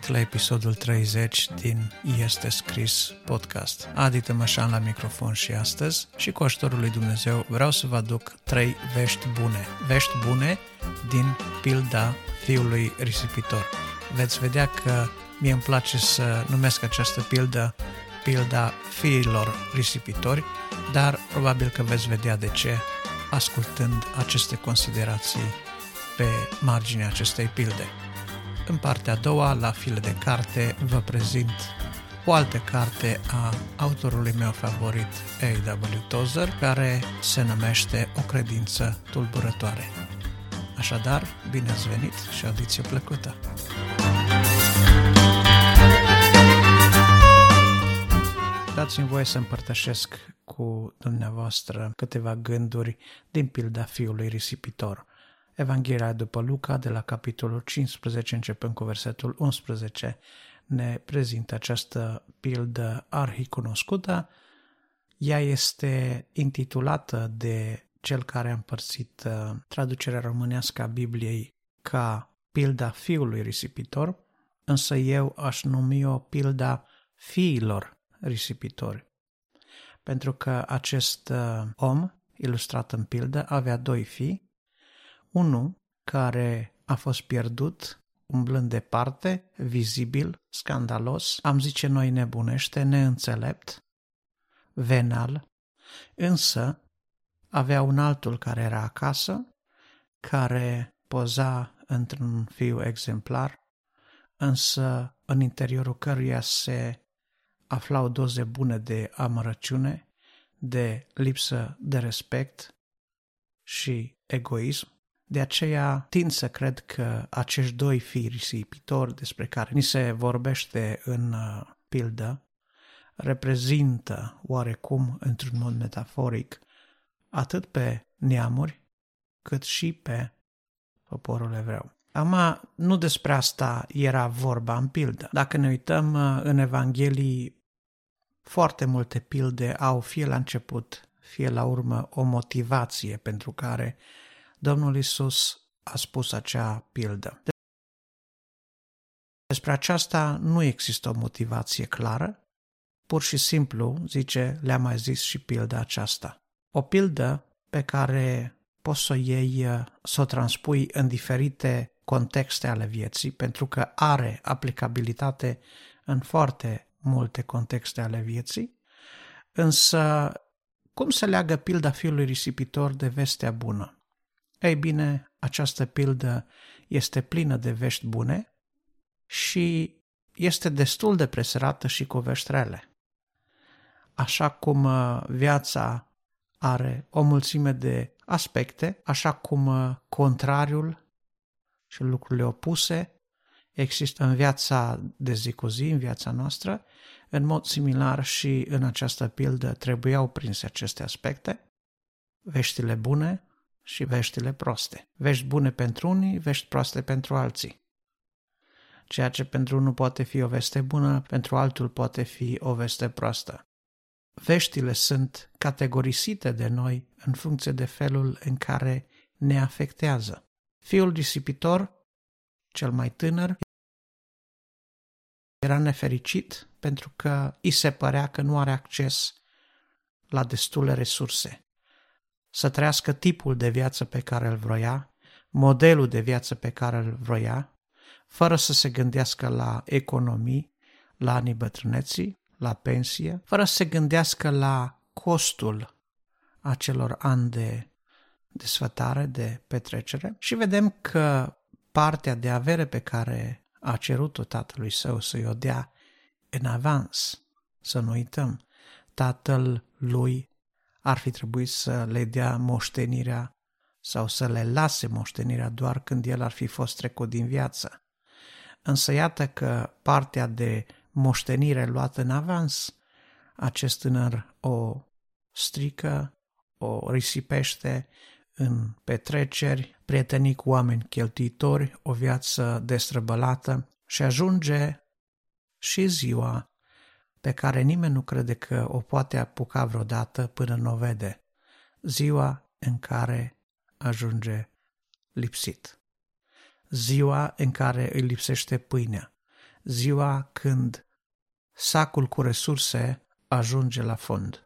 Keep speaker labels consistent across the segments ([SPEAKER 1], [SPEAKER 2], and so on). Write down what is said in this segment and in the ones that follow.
[SPEAKER 1] venit la episodul 30 din Este Scris podcast. Adi Tămășan la microfon și astăzi și cu ajutorul lui Dumnezeu vreau să vă aduc trei vești bune. Vești bune din pilda fiului risipitor. Veți vedea că mie îmi place să numesc această pildă pilda fiilor risipitori, dar probabil că veți vedea de ce ascultând aceste considerații pe marginea acestei pilde. În partea a doua, la file de carte, vă prezint o altă carte a autorului meu favorit, A.W. Tozer, care se numește O credință tulburătoare. Așadar, bine ați venit și audiție plăcută! Dați-mi voie să împărtășesc cu dumneavoastră câteva gânduri din pilda fiului risipitor. Evanghelia după Luca, de la capitolul 15, începând cu versetul 11, ne prezintă această pildă arhicunoscută. Ea este intitulată de cel care a împărțit uh, traducerea românească a Bibliei ca pilda fiului risipitor, însă eu aș numi-o pilda fiilor risipitori. Pentru că acest uh, om, ilustrat în pildă, avea doi fii, unul care a fost pierdut, umblând departe, vizibil, scandalos, am zice noi nebunește, neînțelept, venal, însă avea un altul care era acasă, care poza într-un fiu exemplar, însă în interiorul căruia se aflau doze bune de amărăciune, de lipsă de respect și egoism, de aceea tind să cred că acești doi fii risipitori despre care ni se vorbește în uh, pildă reprezintă oarecum într-un mod metaforic atât pe neamuri cât și pe poporul evreu. Ama nu despre asta era vorba în pildă. Dacă ne uităm uh, în Evanghelii, foarte multe pilde au fie la început, fie la urmă o motivație pentru care Domnul Isus a spus acea pildă. Despre aceasta nu există o motivație clară, pur și simplu, zice, le-a mai zis și pilda aceasta. O pildă pe care poți să o iei, să o transpui în diferite contexte ale vieții, pentru că are aplicabilitate în foarte multe contexte ale vieții, însă cum se leagă pilda fiului risipitor de vestea bună? Ei bine, această pildă este plină de vești bune și este destul de presărată și cu vești rele. Așa cum uh, viața are o mulțime de aspecte, așa cum uh, contrariul și lucrurile opuse există în viața de zi cu zi, în viața noastră, în mod similar și în această pildă trebuiau prinse aceste aspecte, veștile bune și veștile proste. Vești bune pentru unii, vești proaste pentru alții. Ceea ce pentru unul poate fi o veste bună, pentru altul poate fi o veste proastă. Veștile sunt categorisite de noi în funcție de felul în care ne afectează. Fiul disipitor, cel mai tânăr, era nefericit pentru că îi se părea că nu are acces la destule resurse să trăiască tipul de viață pe care îl vroia, modelul de viață pe care îl vroia, fără să se gândească la economii, la anii bătrâneții, la pensie, fără să se gândească la costul acelor ani de desfătare, de petrecere. Și vedem că partea de avere pe care a cerut-o tatălui său să-i o dea în avans, să nu uităm, tatăl lui ar fi trebuit să le dea moștenirea sau să le lase moștenirea doar când el ar fi fost trecut din viață. Însă iată că partea de moștenire luată în avans, acest tânăr o strică, o risipește în petreceri, prietenii cu oameni cheltuitori, o viață destrăbălată și ajunge și ziua pe care nimeni nu crede că o poate apuca vreodată până nu o vede, ziua în care ajunge lipsit, ziua în care îi lipsește pâinea, ziua când sacul cu resurse ajunge la fond,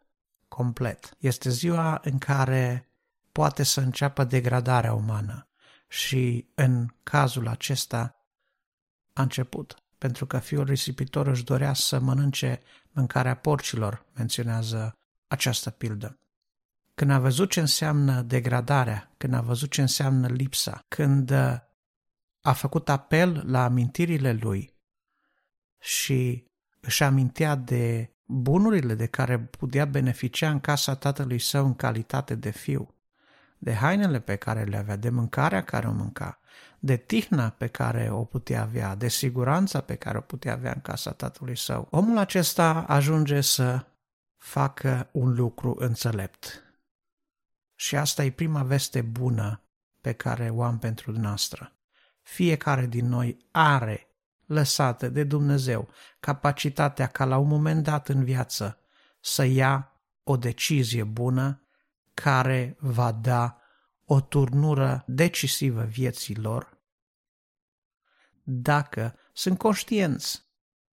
[SPEAKER 1] complet. Este ziua în care poate să înceapă degradarea umană și în cazul acesta a început, pentru că fiul risipitor își dorea să mănânce mâncarea porcilor, menționează această pildă. Când a văzut ce înseamnă degradarea, când a văzut ce înseamnă lipsa, când a făcut apel la amintirile lui și își amintea de bunurile de care putea beneficia în casa tatălui său în calitate de fiu, de hainele pe care le avea, de mâncarea care o mânca, de tihna pe care o putea avea, de siguranța pe care o putea avea în casa tatălui său. Omul acesta ajunge să facă un lucru înțelept. Și asta e prima veste bună pe care o am pentru noastră. Fiecare din noi are lăsată de Dumnezeu capacitatea ca la un moment dat în viață să ia o decizie bună care va da o turnură decisivă vieții lor dacă sunt conștienți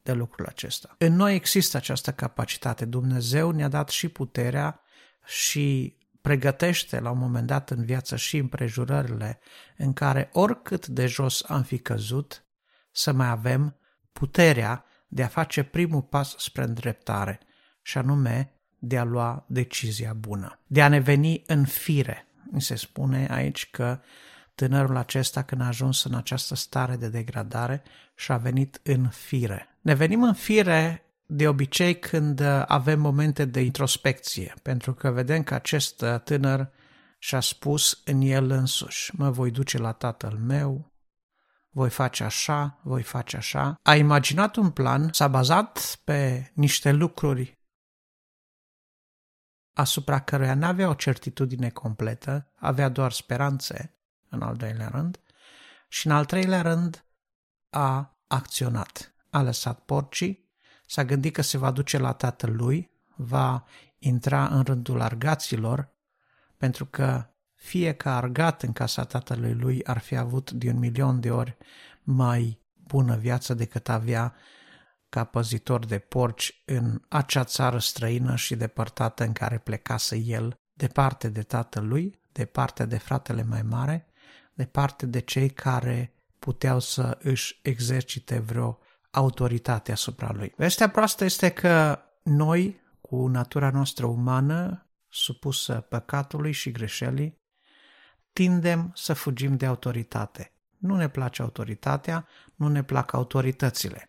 [SPEAKER 1] de lucrul acesta. În noi există această capacitate. Dumnezeu ne-a dat și puterea și pregătește la un moment dat în viață și împrejurările în care oricât de jos am fi căzut, să mai avem puterea de a face primul pas spre îndreptare, și anume de a lua decizia bună, de a ne veni în fire. Mi se spune aici că tânărul acesta, când a ajuns în această stare de degradare, și-a venit în fire. Ne venim în fire de obicei când avem momente de introspecție, pentru că vedem că acest tânăr și-a spus în el însuși, mă voi duce la tatăl meu, voi face așa, voi face așa. A imaginat un plan, s-a bazat pe niște lucruri asupra căruia nu avea o certitudine completă, avea doar speranțe, în al doilea rând, și în al treilea rând a acționat. A lăsat porcii, s-a gândit că se va duce la tatăl lui, va intra în rândul argaților, pentru că fie că argat în casa tatălui lui ar fi avut de un milion de ori mai bună viață decât avea ca păzitor de porci în acea țară străină și depărtată în care plecase el, departe de tatălui, departe de fratele mai mare, departe de cei care puteau să își exercite vreo autoritate asupra lui. Vestea proastă este că noi, cu natura noastră umană, supusă păcatului și greșelii, tindem să fugim de autoritate. Nu ne place autoritatea, nu ne plac autoritățile.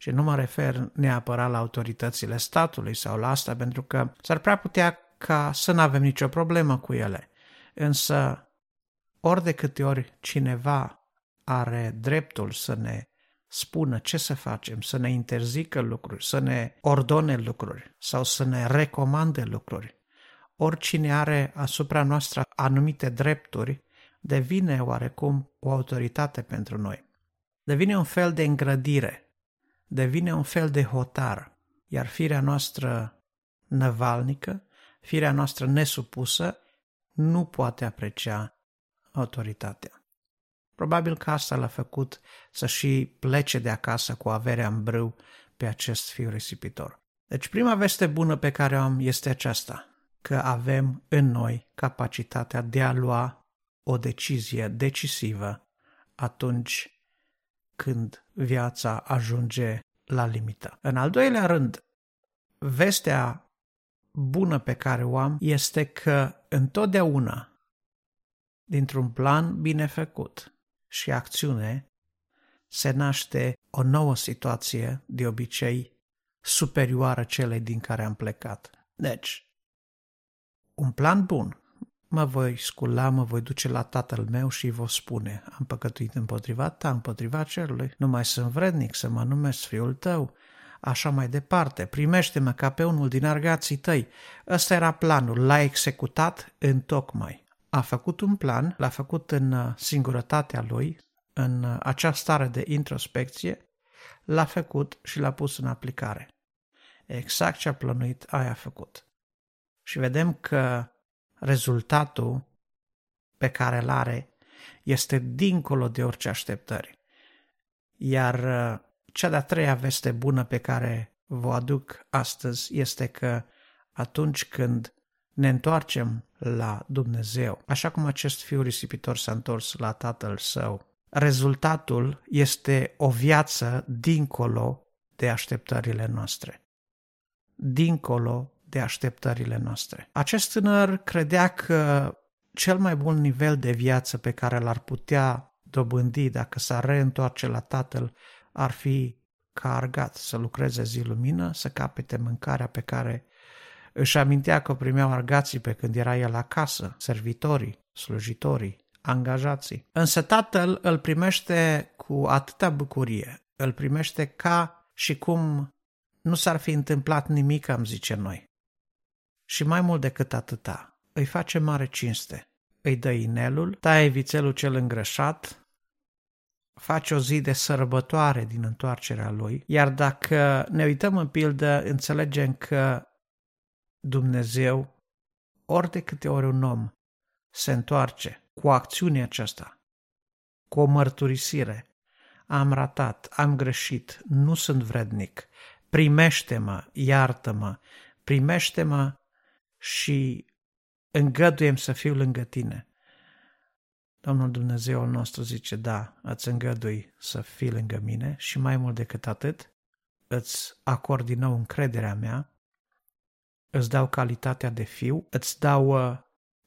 [SPEAKER 1] Și nu mă refer neapărat la autoritățile statului sau la asta, pentru că s-ar prea putea ca să nu avem nicio problemă cu ele. Însă, ori de câte ori cineva are dreptul să ne spună ce să facem, să ne interzică lucruri, să ne ordone lucruri sau să ne recomande lucruri, oricine are asupra noastră anumite drepturi, devine oarecum o autoritate pentru noi. Devine un fel de îngrădire, devine un fel de hotar, iar firea noastră năvalnică, firea noastră nesupusă, nu poate aprecia autoritatea. Probabil că asta l-a făcut să și plece de acasă cu averea în brâu pe acest fiu risipitor. Deci prima veste bună pe care o am este aceasta că avem în noi capacitatea de a lua o decizie decisivă atunci când viața ajunge la limită. În al doilea rând, vestea bună pe care o am este că întotdeauna, dintr-un plan bine făcut și acțiune, se naște o nouă situație, de obicei superioară celei din care am plecat. Deci, un plan bun. Mă voi scula, mă voi duce la tatăl meu și îi voi spune, am păcătuit împotriva ta, împotriva cerului, nu mai sunt vrednic să mă numesc fiul tău, așa mai departe, primește-mă ca pe unul din argații tăi. Ăsta era planul, l-a executat în tocmai. A făcut un plan, l-a făcut în uh, singurătatea lui, în uh, acea stare de introspecție, l-a făcut și l-a pus în aplicare. Exact ce a plănuit, aia a făcut și vedem că rezultatul pe care îl are este dincolo de orice așteptări. Iar uh, cea de-a treia veste bună pe care vă aduc astăzi este că atunci când ne întoarcem la Dumnezeu, așa cum acest fiu risipitor s-a întors la tatăl său, rezultatul este o viață dincolo de așteptările noastre. Dincolo de așteptările noastre. Acest tânăr credea că cel mai bun nivel de viață pe care l-ar putea dobândi dacă s-ar reîntoarce la tatăl ar fi ca argat să lucreze zi lumină, să capete mâncarea pe care își amintea că primeau argații pe când era el acasă, servitorii, slujitorii, angajații. Însă tatăl îl primește cu atâta bucurie, îl primește ca și cum nu s-ar fi întâmplat nimic, am zice noi. Și mai mult decât atâta, îi face mare cinste. Îi dă inelul, taie vițelul cel îngrășat, face o zi de sărbătoare din întoarcerea lui, iar dacă ne uităm în pildă, înțelegem că Dumnezeu, ori de câte ori un om se întoarce cu acțiunea aceasta, cu o mărturisire, am ratat, am greșit, nu sunt vrednic, primește-mă, iartă-mă, primește-mă și îngăduiem să fiu lângă tine. Domnul Dumnezeul nostru zice, da, îți îngădui să fii lângă mine și mai mult decât atât, îți acord din nou încrederea mea, îți dau calitatea de fiu, îți dau uh,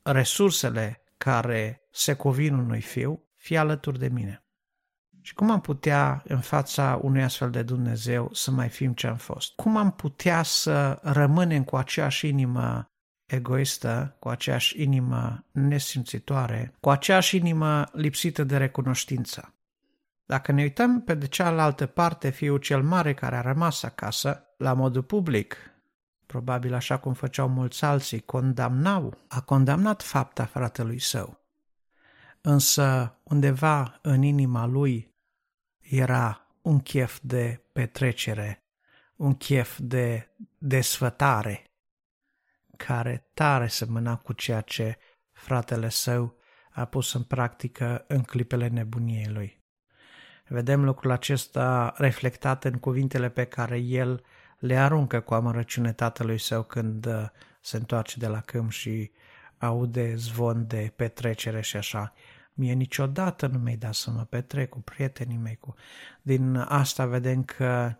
[SPEAKER 1] resursele care se covin unui fiu, fii alături de mine. Și cum am putea, în fața unui astfel de Dumnezeu, să mai fim ce am fost? Cum am putea să rămânem cu aceeași inimă egoistă, cu aceeași inimă nesimțitoare, cu aceeași inimă lipsită de recunoștință? Dacă ne uităm pe de cealaltă parte, fiul cel mare care a rămas acasă, la modul public, probabil așa cum făceau mulți alții, condamnau, a condamnat fapta fratelui său. Însă undeva în inima lui era un chef de petrecere, un chef de desfătare, care tare semăna cu ceea ce fratele său a pus în practică în clipele nebuniei lui. Vedem lucrul acesta reflectat în cuvintele pe care el le aruncă cu amărăciune tatălui său când uh, se întoarce de la câmp și aude zvon de petrecere și așa. Mie niciodată nu mi-ai dat să mă petrec cu prietenii mei. Cu... Din asta vedem că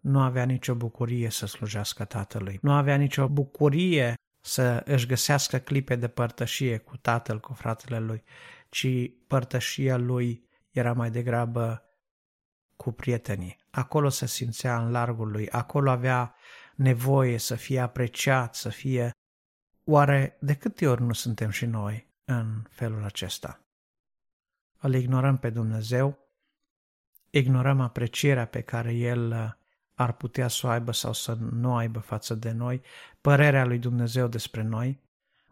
[SPEAKER 1] nu avea nicio bucurie să slujească tatălui. Nu avea nicio bucurie să își găsească clipe de părtășie cu tatăl, cu fratele lui, ci părtășia lui era mai degrabă cu prietenii. Acolo se simțea în largul lui, acolo avea nevoie să fie apreciat, să fie... Oare de câte ori nu suntem și noi în felul acesta? Îl ignorăm pe Dumnezeu, ignorăm aprecierea pe care El uh, ar putea să o aibă sau să nu aibă față de noi, părerea lui Dumnezeu despre noi,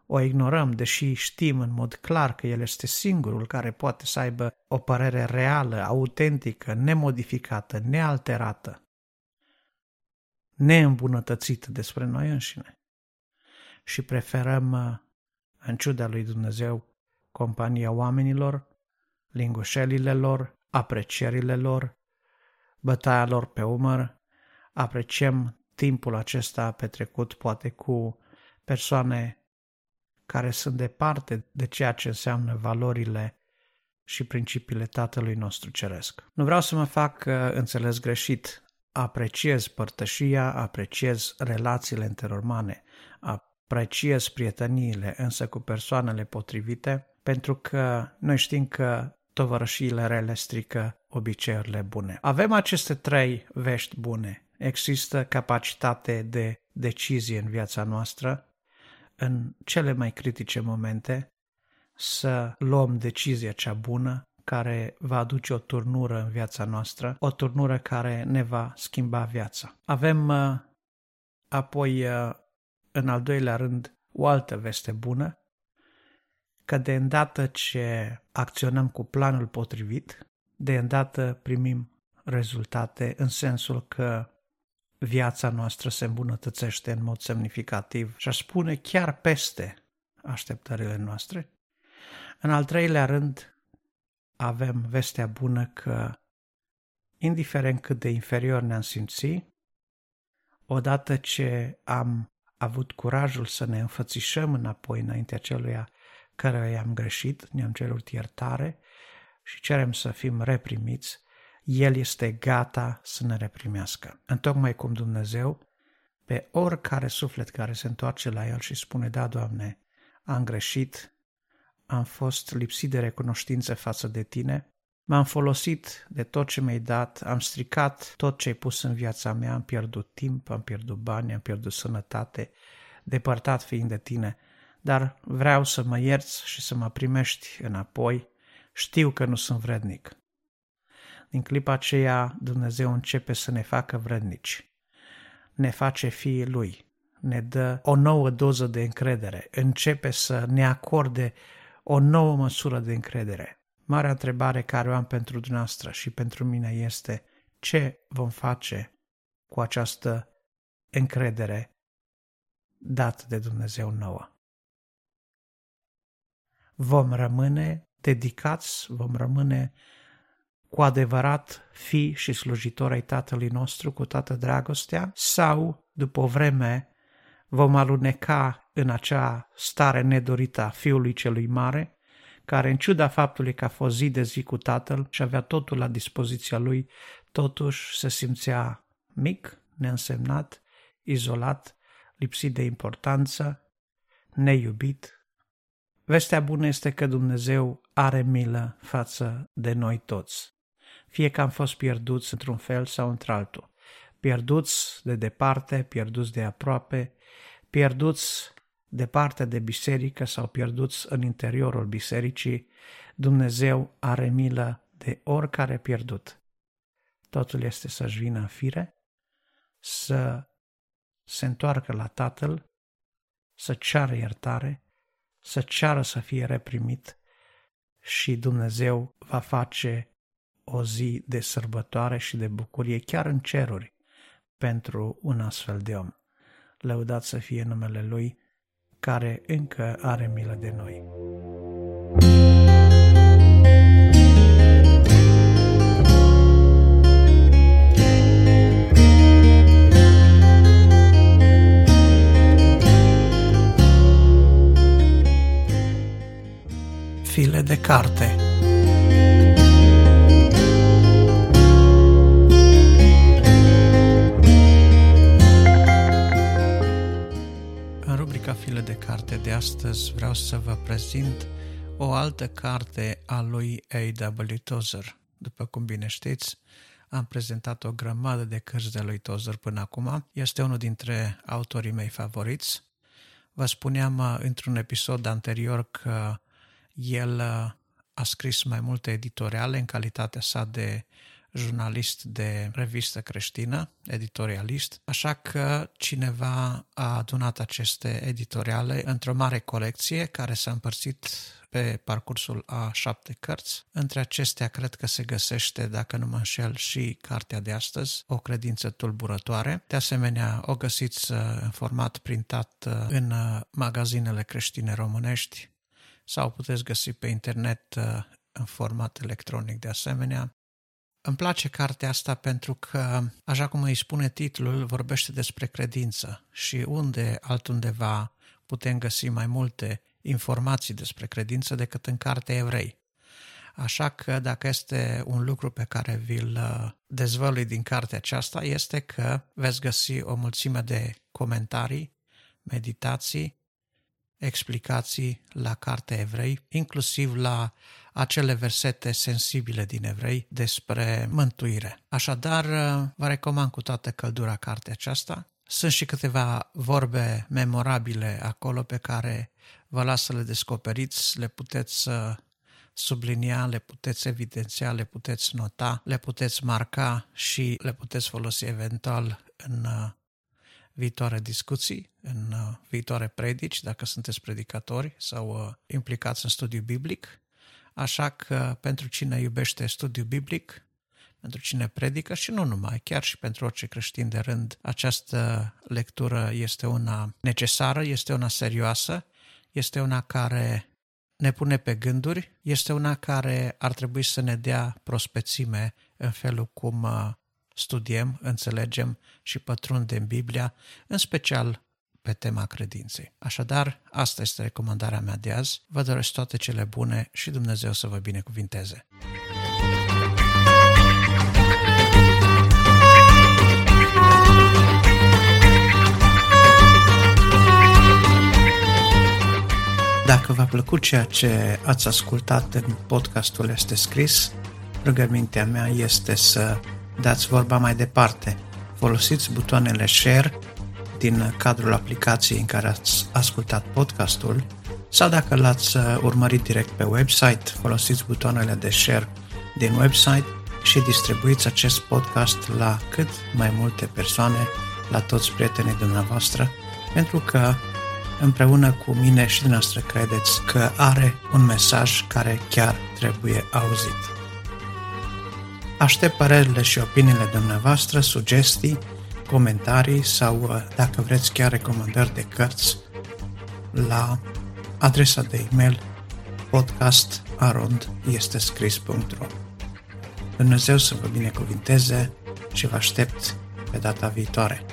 [SPEAKER 1] o ignorăm, deși știm în mod clar că El este singurul care poate să aibă o părere reală, autentică, nemodificată, nealterată, neîmbunătățită despre noi înșine. Și preferăm, în ciuda lui Dumnezeu, compania oamenilor, lingușelile lor, aprecierile lor, bătaia lor pe umăr, apreciem timpul acesta petrecut poate cu persoane care sunt departe de ceea ce înseamnă valorile și principiile Tatălui nostru Ceresc. Nu vreau să mă fac uh, înțeles greșit. Apreciez părtășia, apreciez relațiile interurmane, apreciez prieteniile, însă cu persoanele potrivite, pentru că noi știm că tovărășiile rele strică obiceiurile bune. Avem aceste trei vești bune. Există capacitate de decizie în viața noastră, în cele mai critice momente să luăm decizia cea bună care va aduce o turnură în viața noastră, o turnură care ne va schimba viața. Avem uh, apoi, uh, în al doilea rând, o altă veste bună, că de îndată ce acționăm cu planul potrivit, de îndată primim rezultate în sensul că viața noastră se îmbunătățește în mod semnificativ și aș spune chiar peste așteptările noastre. În al treilea rând, avem vestea bună că indiferent cât de inferior ne-am simțit, odată ce am avut curajul să ne înfățișăm înapoi înaintea celuia care i-am greșit, ne-am cerut iertare și cerem să fim reprimiți, El este gata să ne reprimească. Întocmai cum Dumnezeu, pe oricare suflet care se întoarce la El și spune, da, Doamne, am greșit, am fost lipsit de recunoștință față de Tine, m-am folosit de tot ce mi-ai dat, am stricat tot ce ai pus în viața mea, am pierdut timp, am pierdut bani, am pierdut sănătate, depărtat fiind de Tine, dar vreau să mă ierți și să mă primești înapoi, știu că nu sunt vrednic. Din clipa aceea Dumnezeu începe să ne facă vrednici, ne face fiii Lui, ne dă o nouă doză de încredere, începe să ne acorde o nouă măsură de încredere. Marea întrebare care o am pentru dumneavoastră și pentru mine este ce vom face cu această încredere dată de Dumnezeu nouă. Vom rămâne dedicați, vom rămâne cu adevărat fi și slujitori ai Tatălui nostru cu toată dragostea sau, după o vreme, vom aluneca în acea stare nedorită a Fiului Celui Mare, care, în ciuda faptului că a fost zi de zi cu Tatăl și avea totul la dispoziția lui, totuși se simțea mic, neînsemnat, izolat, lipsit de importanță, neiubit. Vestea bună este că Dumnezeu are milă față de noi toți, fie că am fost pierduți într-un fel sau într-altul, pierduți de departe, pierduți de aproape, pierduți departe de biserică sau pierduți în interiorul bisericii, Dumnezeu are milă de oricare pierdut. Totul este să-și vină în fire, să se întoarcă la Tatăl, să ceară iertare, să ceară să fie reprimit și Dumnezeu va face o zi de sărbătoare și de bucurie chiar în ceruri pentru un astfel de om. Lăudat să fie numele Lui, care încă are milă de noi. File de carte de astăzi vreau să vă prezint o altă carte a lui A.W. Tozer. După cum bine știți, am prezentat o grămadă de cărți de lui Tozer până acum. Este unul dintre autorii mei favoriți. Vă spuneam uh, într-un episod anterior că el uh, a scris mai multe editoriale în calitatea sa de jurnalist de revistă creștină, editorialist, așa că cineva a adunat aceste editoriale într-o mare colecție care s-a împărțit pe parcursul a șapte cărți. Între acestea cred că se găsește, dacă nu mă înșel, și cartea de astăzi, O credință tulburătoare. De asemenea, o găsiți uh, în format printat uh, în uh, magazinele creștine românești sau puteți găsi pe internet în format electronic de asemenea. Îmi place cartea asta pentru că, așa cum îi spune titlul, vorbește despre credință și unde altundeva putem găsi mai multe informații despre credință decât în cartea evrei. Așa că dacă este un lucru pe care vi-l uh, dezvălui din cartea aceasta, este că veți găsi o mulțime de comentarii, meditații, explicații la cartea evrei, inclusiv la acele versete sensibile din evrei despre mântuire. Așadar, vă recomand cu toată căldura cartea aceasta. Sunt și câteva vorbe memorabile acolo pe care vă las să le descoperiți, le puteți sublinia, le puteți evidenția, le puteți nota, le puteți marca și le puteți folosi eventual în viitoare discuții, în viitoare predici, dacă sunteți predicatori sau implicați în studiu biblic. Așa că pentru cine iubește studiu biblic, pentru cine predică și nu numai, chiar și pentru orice creștin de rând, această lectură este una necesară, este una serioasă, este una care ne pune pe gânduri, este una care ar trebui să ne dea prospețime în felul cum uh, studiem, înțelegem și pătrundem Biblia, în special pe tema credinței. Așadar, asta este recomandarea mea de azi. Vă doresc toate cele bune și Dumnezeu să vă binecuvinteze. Dacă v-a plăcut ceea ce ați ascultat în podcastul Este Scris, rugămintea mea este să dați vorba mai departe. Folosiți butoanele share din cadrul aplicației în care ați ascultat podcastul sau dacă l-ați uh, urmărit direct pe website, folosiți butoanele de share din website și distribuiți acest podcast la cât mai multe persoane, la toți prietenii dumneavoastră, pentru că împreună cu mine și dumneavoastră credeți că are un mesaj care chiar trebuie auzit. Aștept părerile și opiniile dumneavoastră, sugestii, comentarii sau, uh, dacă vreți, chiar recomandări de cărți la adresa de e-mail podcastarondestescris.ro Dumnezeu să vă binecuvinteze și vă aștept pe data viitoare.